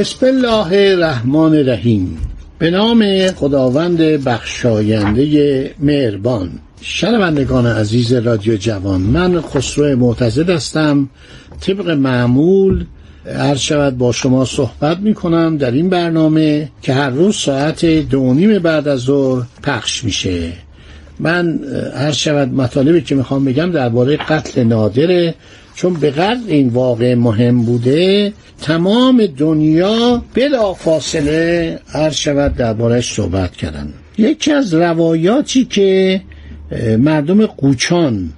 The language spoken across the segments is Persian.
بسم الله الرحمن الرحیم. به نام خداوند بخشاینده مهربان. شنوندگان عزیز رادیو جوان من خسرو معتزد هستم. طبق معمول عرض شود با شما صحبت می کنم در این برنامه که هر روز ساعت دو نیم بعد از ظهر پخش میشه. من هر شود مطالبی که می‌خوام بگم درباره قتل نادره چون به قدر این واقع مهم بوده تمام دنیا بلا فاصله هر شود دربارش صحبت کردن. یکی از روایاتی که مردم قوچان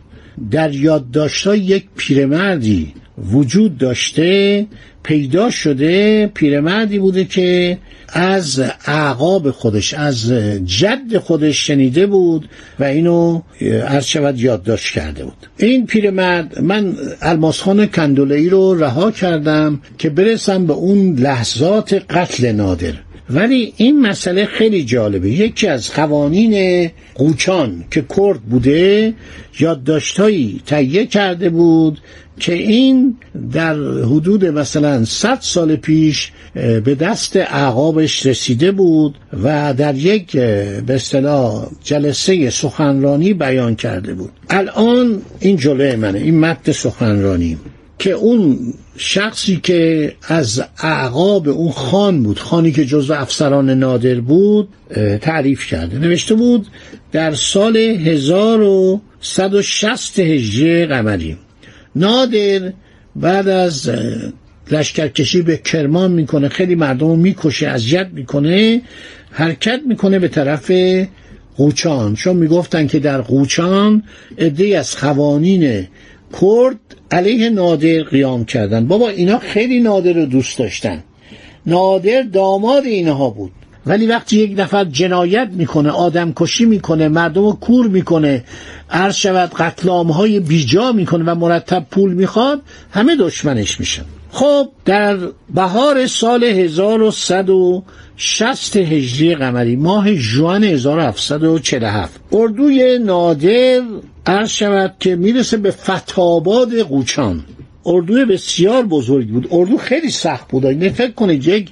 در یادداشت‌های یک پیرمردی وجود داشته پیدا شده پیرمردی بوده که از اعقاب خودش از جد خودش شنیده بود و اینو عرض شود یادداشت کرده بود. این پیرمرد من الماسخان کندولهی رو رها کردم که برسم به اون لحظات قتل نادر. ولی این مسئله خیلی جالبه. یکی از قوانین قوچان که کرد بوده یادداشتهایی تهیه کرده بود که این در حدود مثلا 100 سال پیش به دست اعقابش رسیده بود و در یک به اصطلاح جلسه سخنرانی بیان کرده بود. الان این جلوی منه این متن سخنرانی که اون شخصی که از اعقاب اون خان بود خانی که جزو افسران نادر بود تعریف کرده. نوشته بود در سال 1160 هجری قمری نادر بعد از لشکرکشی به کرمان می‌کنه خیلی مردم رو می‌کشه اذیت می‌کنه حرکت می‌کنه به طرف قوچان. چون می‌گفتن که در قوچان عده از قوانین کرد علیه نادر قیام کردن. بابا اینا خیلی نادر رو دوست داشتن. نادر داماد اینها بود. ولی وقتی یک نفر جنایت می‌کنه آدم کشی می‌کنه مردم رو کور می‌کنه عرض شود قتلام های بیجا می‌کنه و مرتب پول می‌خواد همه دشمنش میشن. خب در بهار سال 1160 هجری قمری ماه جوان 1747 اردوی نادر عرض شود که می‌رسه به فتاباد قوچان. اردوی بسیار بزرگی بود. اردو خیلی سخت بود. این فکر کنید یک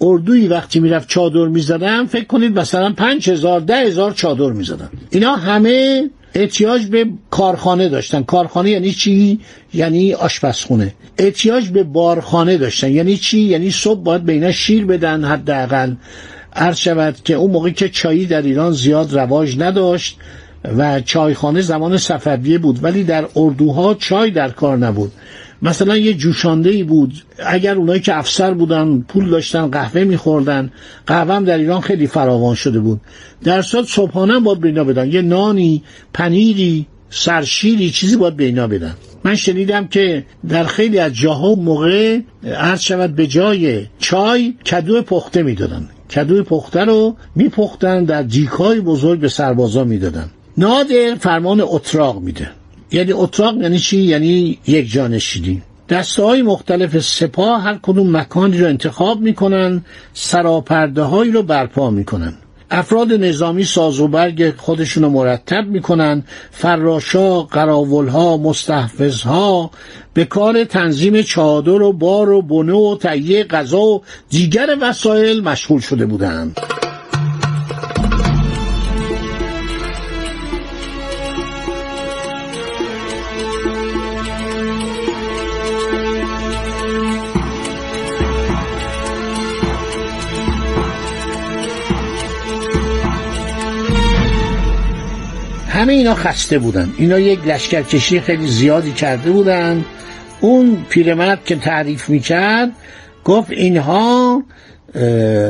اردوی وقتی می‌رفت چادر می‌زدن فکر کنید مثلا پنج هزار ده هزار چادر می‌زدن. اینا همه احتیاج به کارخانه داشتن. کارخانه یعنی چی؟ یعنی آشپزخونه. احتیاج به بارخانه داشتن. یعنی چی؟ یعنی صبح باید به اینا شیر بدن حداقل. عرض شود که اون موقع که چایی در ایران زیاد رواج نداشت و چایخانه زمان صفویه بود ولی در اردوها چای در کار نبود. مثلا یه جوشانده ای بود. اگر اونایی که افسر بودن پول داشتن قهوه میخوردن قهوه هم در ایران خیلی فراوان شده بود. در صورت صبحانه باید بینا بدن. یه نانی پنیری سرشیری چیزی باید بینا بدن. من شنیدم که در خیلی از جاها موقع عرض شود به جای چای کدو پخته می‌دادن. کدو پخته رو میپختن در دیکای بزرگ به سربازا می‌دادن. نادر فرمان اتراق میده. یعنی اتراق یعنی چی؟ یعنی یک جانشینی دسته های مختلف سپاه هر کدوم مکانی رو انتخاب می‌کنن سراپرده هایی رو برپا می‌کنن. افراد نظامی ساز و برگ خودشون رو مرتب می‌کنن. فراشا قراولها مستحفظها به کار تنظیم چادر و بار و بنه و تهیه غذا و دیگر وسایل مشغول شده بودند. همه اینا خسته بودن. اینا یک لشکرکشی خیلی زیادی کرده بودن. اون پیرمرد که تعریف می‌کرد گفت اینها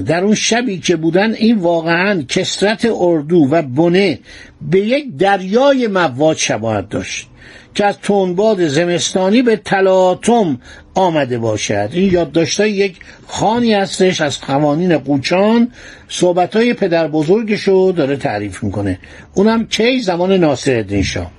در اون شبی که بودن این واقعا کسرت اردو و بنه به یک دریای مواد شباهت داشت. که از تنباد زمستانی به تلاطم آمده باشد. این یادداشتای یک خانی هستش از قوانین قوچان. صحبت های پدر بزرگشو داره تعریف می‌کنه. اونم کی؟ زمان ناصر شاه.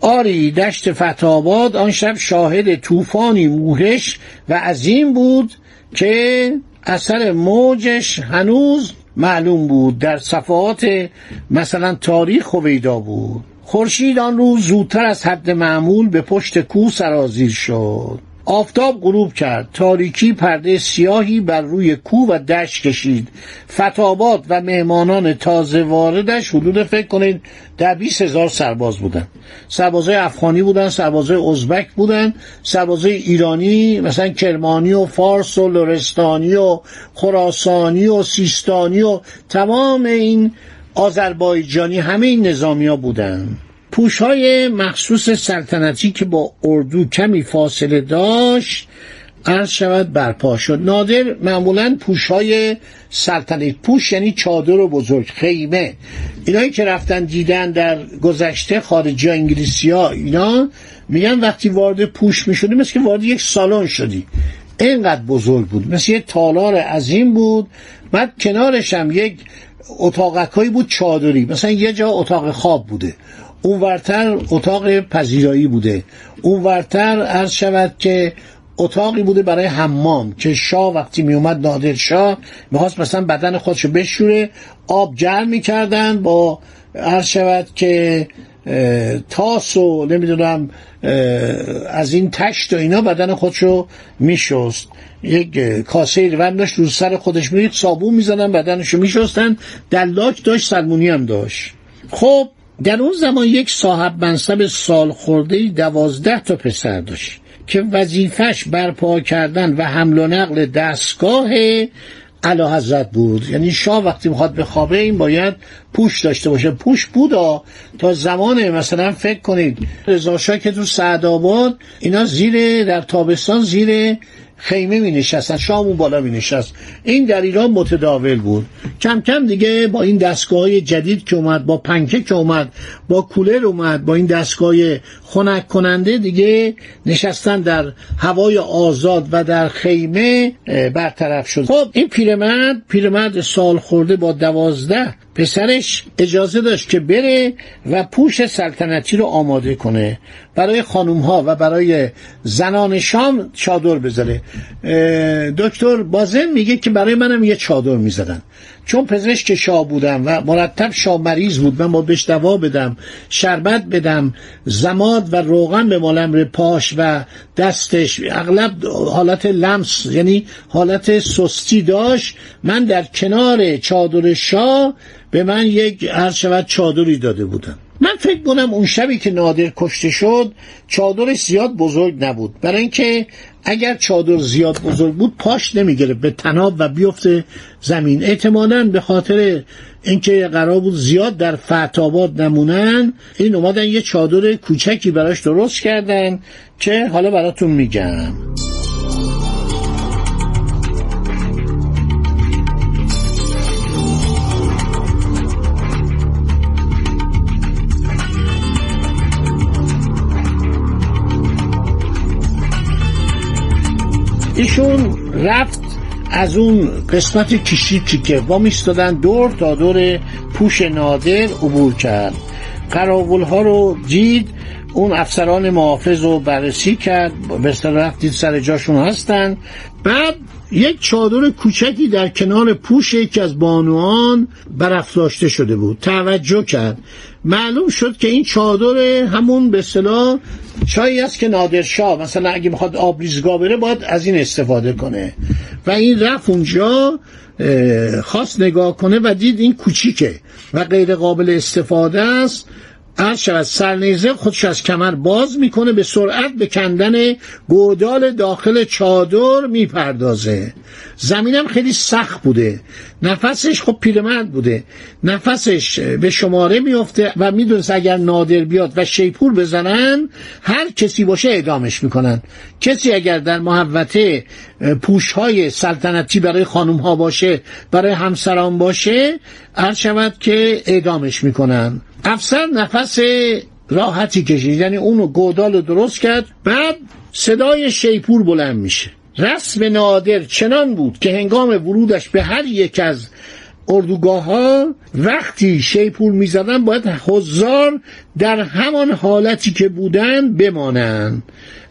آری دشت فتاباد آن شب شاهد طوفانی موهش و عظیم بود که اثر موجش هنوز معلوم بود. در صفحات مثلا تاریخ هویدا بود. خورشید آن روز زودتر از حد معمول به پشت کو سرازیر شد. آفتاب غروب کرد. تاریکی پرده سیاهی بر روی کو و دشت کشید. فتابات و مهمانان تازه واردش حدود فکر کنید در بیس هزار سرباز بودن سربازای افغانی بودن سربازای ازبک بودن سربازای ایرانی مثلا کرمانی و فارس و لرستانی و خراسانی و سیستانی و تمام این آذربایجانی همه این نظامی ها بودن. پوش های مخصوص سلطنتی که با اردو کمی فاصله داشت عرض شود برپا شد. نادر معمولا پوش های سلطنت پوش یعنی چادر و بزرگ خیمه. اینایی که رفتن دیدن در گذشته خارجی انگلیسی ها اینا میگن وقتی وارد پوش می‌شدی مثل که وارد یک سالن شدی. اینقدر بزرگ بود. مثل یه تالار عظیم بود. بعد کنارش هم یک اتاقکایی بود چادری. مثلا یه جا اتاق خواب بوده. اونورتر اتاق پذیرایی بوده. اونورتر عرض شود که اتاقی بوده برای حمام که شاه وقتی می اومد نادر شاه می‌خواست مثلا بدن خودشو بشوره آب جرم می‌کردن با عرض شود که تاس و نمی‌دونم از این تشت و اینا بدن خودشو میشست. یک کاسه روند داشت رو سر خودش میرید صابون می‌زنن بدنشو میشستن. دلاک داشت سلمونی هم داشت. خب در اون زمان یک صاحب منصب سال خورده دوازده تا پسر داشت که وظیفش برپا کردن و حمل و نقل دستگاه علا حضرت بود. یعنی شاه وقتی می‌خواد به خوابه این باید پوش داشته باشه. پوش بودا. تا زمان مثلا فکر کنید رضا که تو سعدآباد اینا زیر در تابستان زیر خیمه می نشستن شام اون بالا می نشست. این در ایران متداول بود. کم کم دیگه با این دستگاه جدید که اومد با پنکه که اومد با کولر اومد با این دستگاه خنک کننده دیگه نشستن در هوای آزاد و در خیمه برطرف شد. خب این پیرمرد پیرمرد سال خورده با دوازده پسرش اجازه داشت که بره و پوش سلطنتی رو آماده کنه برای خانوم ها و برای زنان شام چادر بذاره. دکتر بازم میگه که برای منم یه چادر می‌زدن. چون پزشک شاه بودم و مرتب شاه مریض بود من با بهش دوا بدم شربت بدم زماد و روغن به مالم پاش و دستش اغلب حالت لمس یعنی حالت سستی داشت. من در کنار چادر شاه به من یک هر شود چادری داده بودم. من فکر کنم اون شبی که نادر کشته شد چادرش زیاد بزرگ نبود. برای اینکه اگر چادر زیاد بزرگ بود پاش نمی‌گیره به تناب و بیفته زمین. احتمالا به خاطر اینکه قرار بود زیاد در فتاباد نمونن این اومدن یه چادر کوچکی براش درست کردن که حالا براتون میگم. ایشون رفت از اون قسمت کشیدی که با میستادن دور تا دور پوش نادر عبور کرد. قراول ها رو دید اون افسران محافظ رو بررسی کرد. به رفت دید سر جاشون هستن. بعد یک چادر کوچکی در کنار پوش یکی از بانوان برافراشته شده بود. توجه کرد. معلوم شد که این چادر همون به اصطلاح چایی است که نادرشاه مثلا اگه می‌خواد آبریزگاه بره باید از این استفاده کنه. و این رفت اونجا خواست نگاه کنه و دید این کوچیکه و غیر قابل استفاده است. عرض شود سرنیزه خودش از کمر باز می‌کنه به سرعت به کندن گودال داخل چادر می‌پردازه. زمینم خیلی سخت بوده. نفسش خب پیرمرد بوده. نفسش به شماره میفته و می‌دونست اگر نادر بیاد و شیپور بزنن هر کسی باشه اعدامش می‌کنن. کسی اگر در محوطه پوش های سلطنتی برای خانم ها باشه برای همسران باشه عرض شود که اعدامش می‌کنن. افسر نفس راحتی کشید. یعنی اونو گودال رو درست کرد. بعد صدای شیپور بلند میشه. رسم نادر چنان بود که هنگام ورودش به هر یک از اردوگاه ها وقتی شیپور می‌زدن باید حضار در همان حالتی که بودن بمانند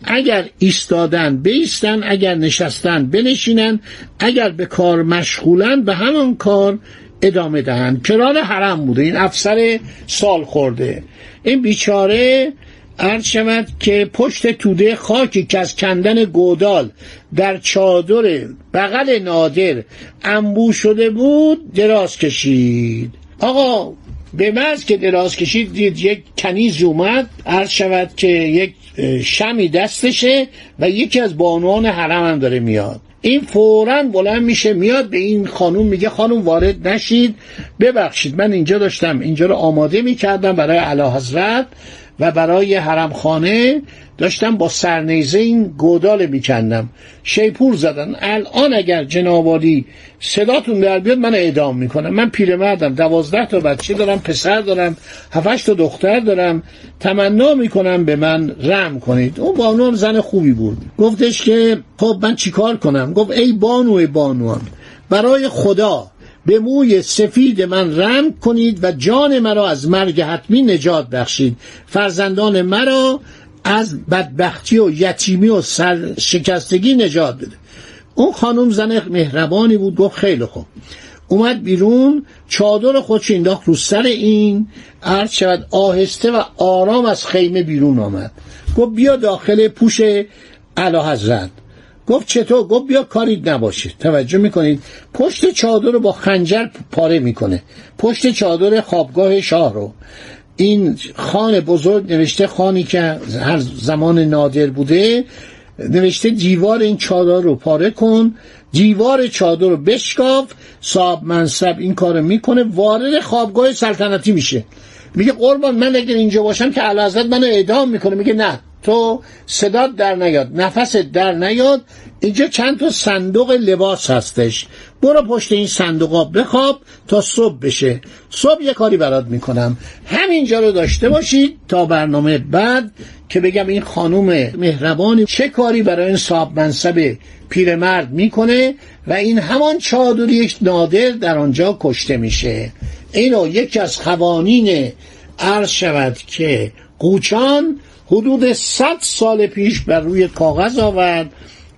اگر ایستادن بیستن اگر نشستن بنشینن اگر به کار مشغولن به همان کار ادامه دهند. کران حرم بوده. این افسر سال خورده. این بیچاره عرض شود که پشت توده خاکی که از کندن گودال در چادر بغل نادر انبو شده بود دراز کشید. آقا به محض که دراز کشید دید یک کنیز اومد. عرض شود که یک شمی دستشه و یکی از بانوان حرم هم داره میاد. این فورا بلند میشه میاد به این خانوم میگه خانوم وارد نشید ببخشید من اینجا داشتم اینجا رو آماده می‌کردم برای علا حضرت و برای حرم خانه داشتم با سرنیزه این گودال میکندم. شیپور زدن. الان اگر جنابالی صداتون در بیاد من اعدام می‌کنم. من پیرمردم. دوازده تا بچه دارم پسر دارم هفتش تا دختر دارم. تمنا می‌کنم به من رم کنید. اون بانوان زن خوبی بود. گفتش که خب من چیکار کنم؟ گفت ای بانو بانوان برای خدا. به موی سفید من رم کنید و جان مرا از مرگ حتمی نجات بخشید. فرزندان مرا از بدبختی و یتیمی و سرشکستگی نجات بده. اون خانم زن مهربانی بود گفت خیلی خوب. اومد بیرون چادر خودش انداخت رو سر این عرض شود آهسته و آرام از خیمه بیرون آمد. گفت بیا داخل پوش علا حضرت گفت چطور؟ گفت بیا کاری نباشه توجه می‌کنید؟ پشت چادر رو با خنجر پاره می‌کنه. پشت چادر خوابگاه شاه رو. این خان بزرگ نوشته خانی که هر زمان نادر بوده نوشته دیوار این چادر رو پاره کن. دیوار چادر رو بشکاف. صاحب منصب این کارو می‌کنه. وارد خوابگاه سلطنتی میشه. میگه قربان من اگر اینجا باشم که علازت منو اعدام می‌کنه. میگه نه. تو صدات در نیاد نفست در نیاد اینجا چند تا صندوق لباس هستش. برو پشت این صندوقا بخواب تا صبح بشه. صبح یه کاری برات می‌کنم. همینجا رو داشته باشید تا برنامه بعد که بگم این خانوم مهربانی چه کاری برای این صاحب منصب پیرمرد می‌کنه و این همان چادر یک نادر در آنجا کشته میشه. اینو یکی از قوانین عرض شود که قوچان حدود 100 سال پیش بر روی کاغذ آورد.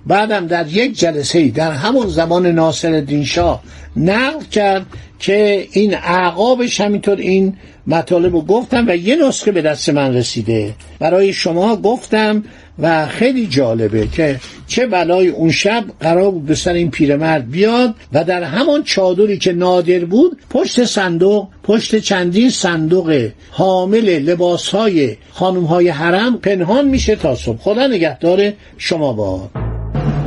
بعدم در یک جلسه در همون زمان ناصر الدین شاه نقل کرد که این اعقابش همینطور این مطالب رو گفتم و یه نسخه به دست من رسیده. برای شما گفتم و خیلی جالبه که چه بلای اون شب قرار بود به سر این پیرمرد بیاد و در همان چادری که نادر بود پشت صندوق پشت چندین صندوق حامل لباس های خانم های حرم پنهان میشه تا صبح. خدا نگهدار شما با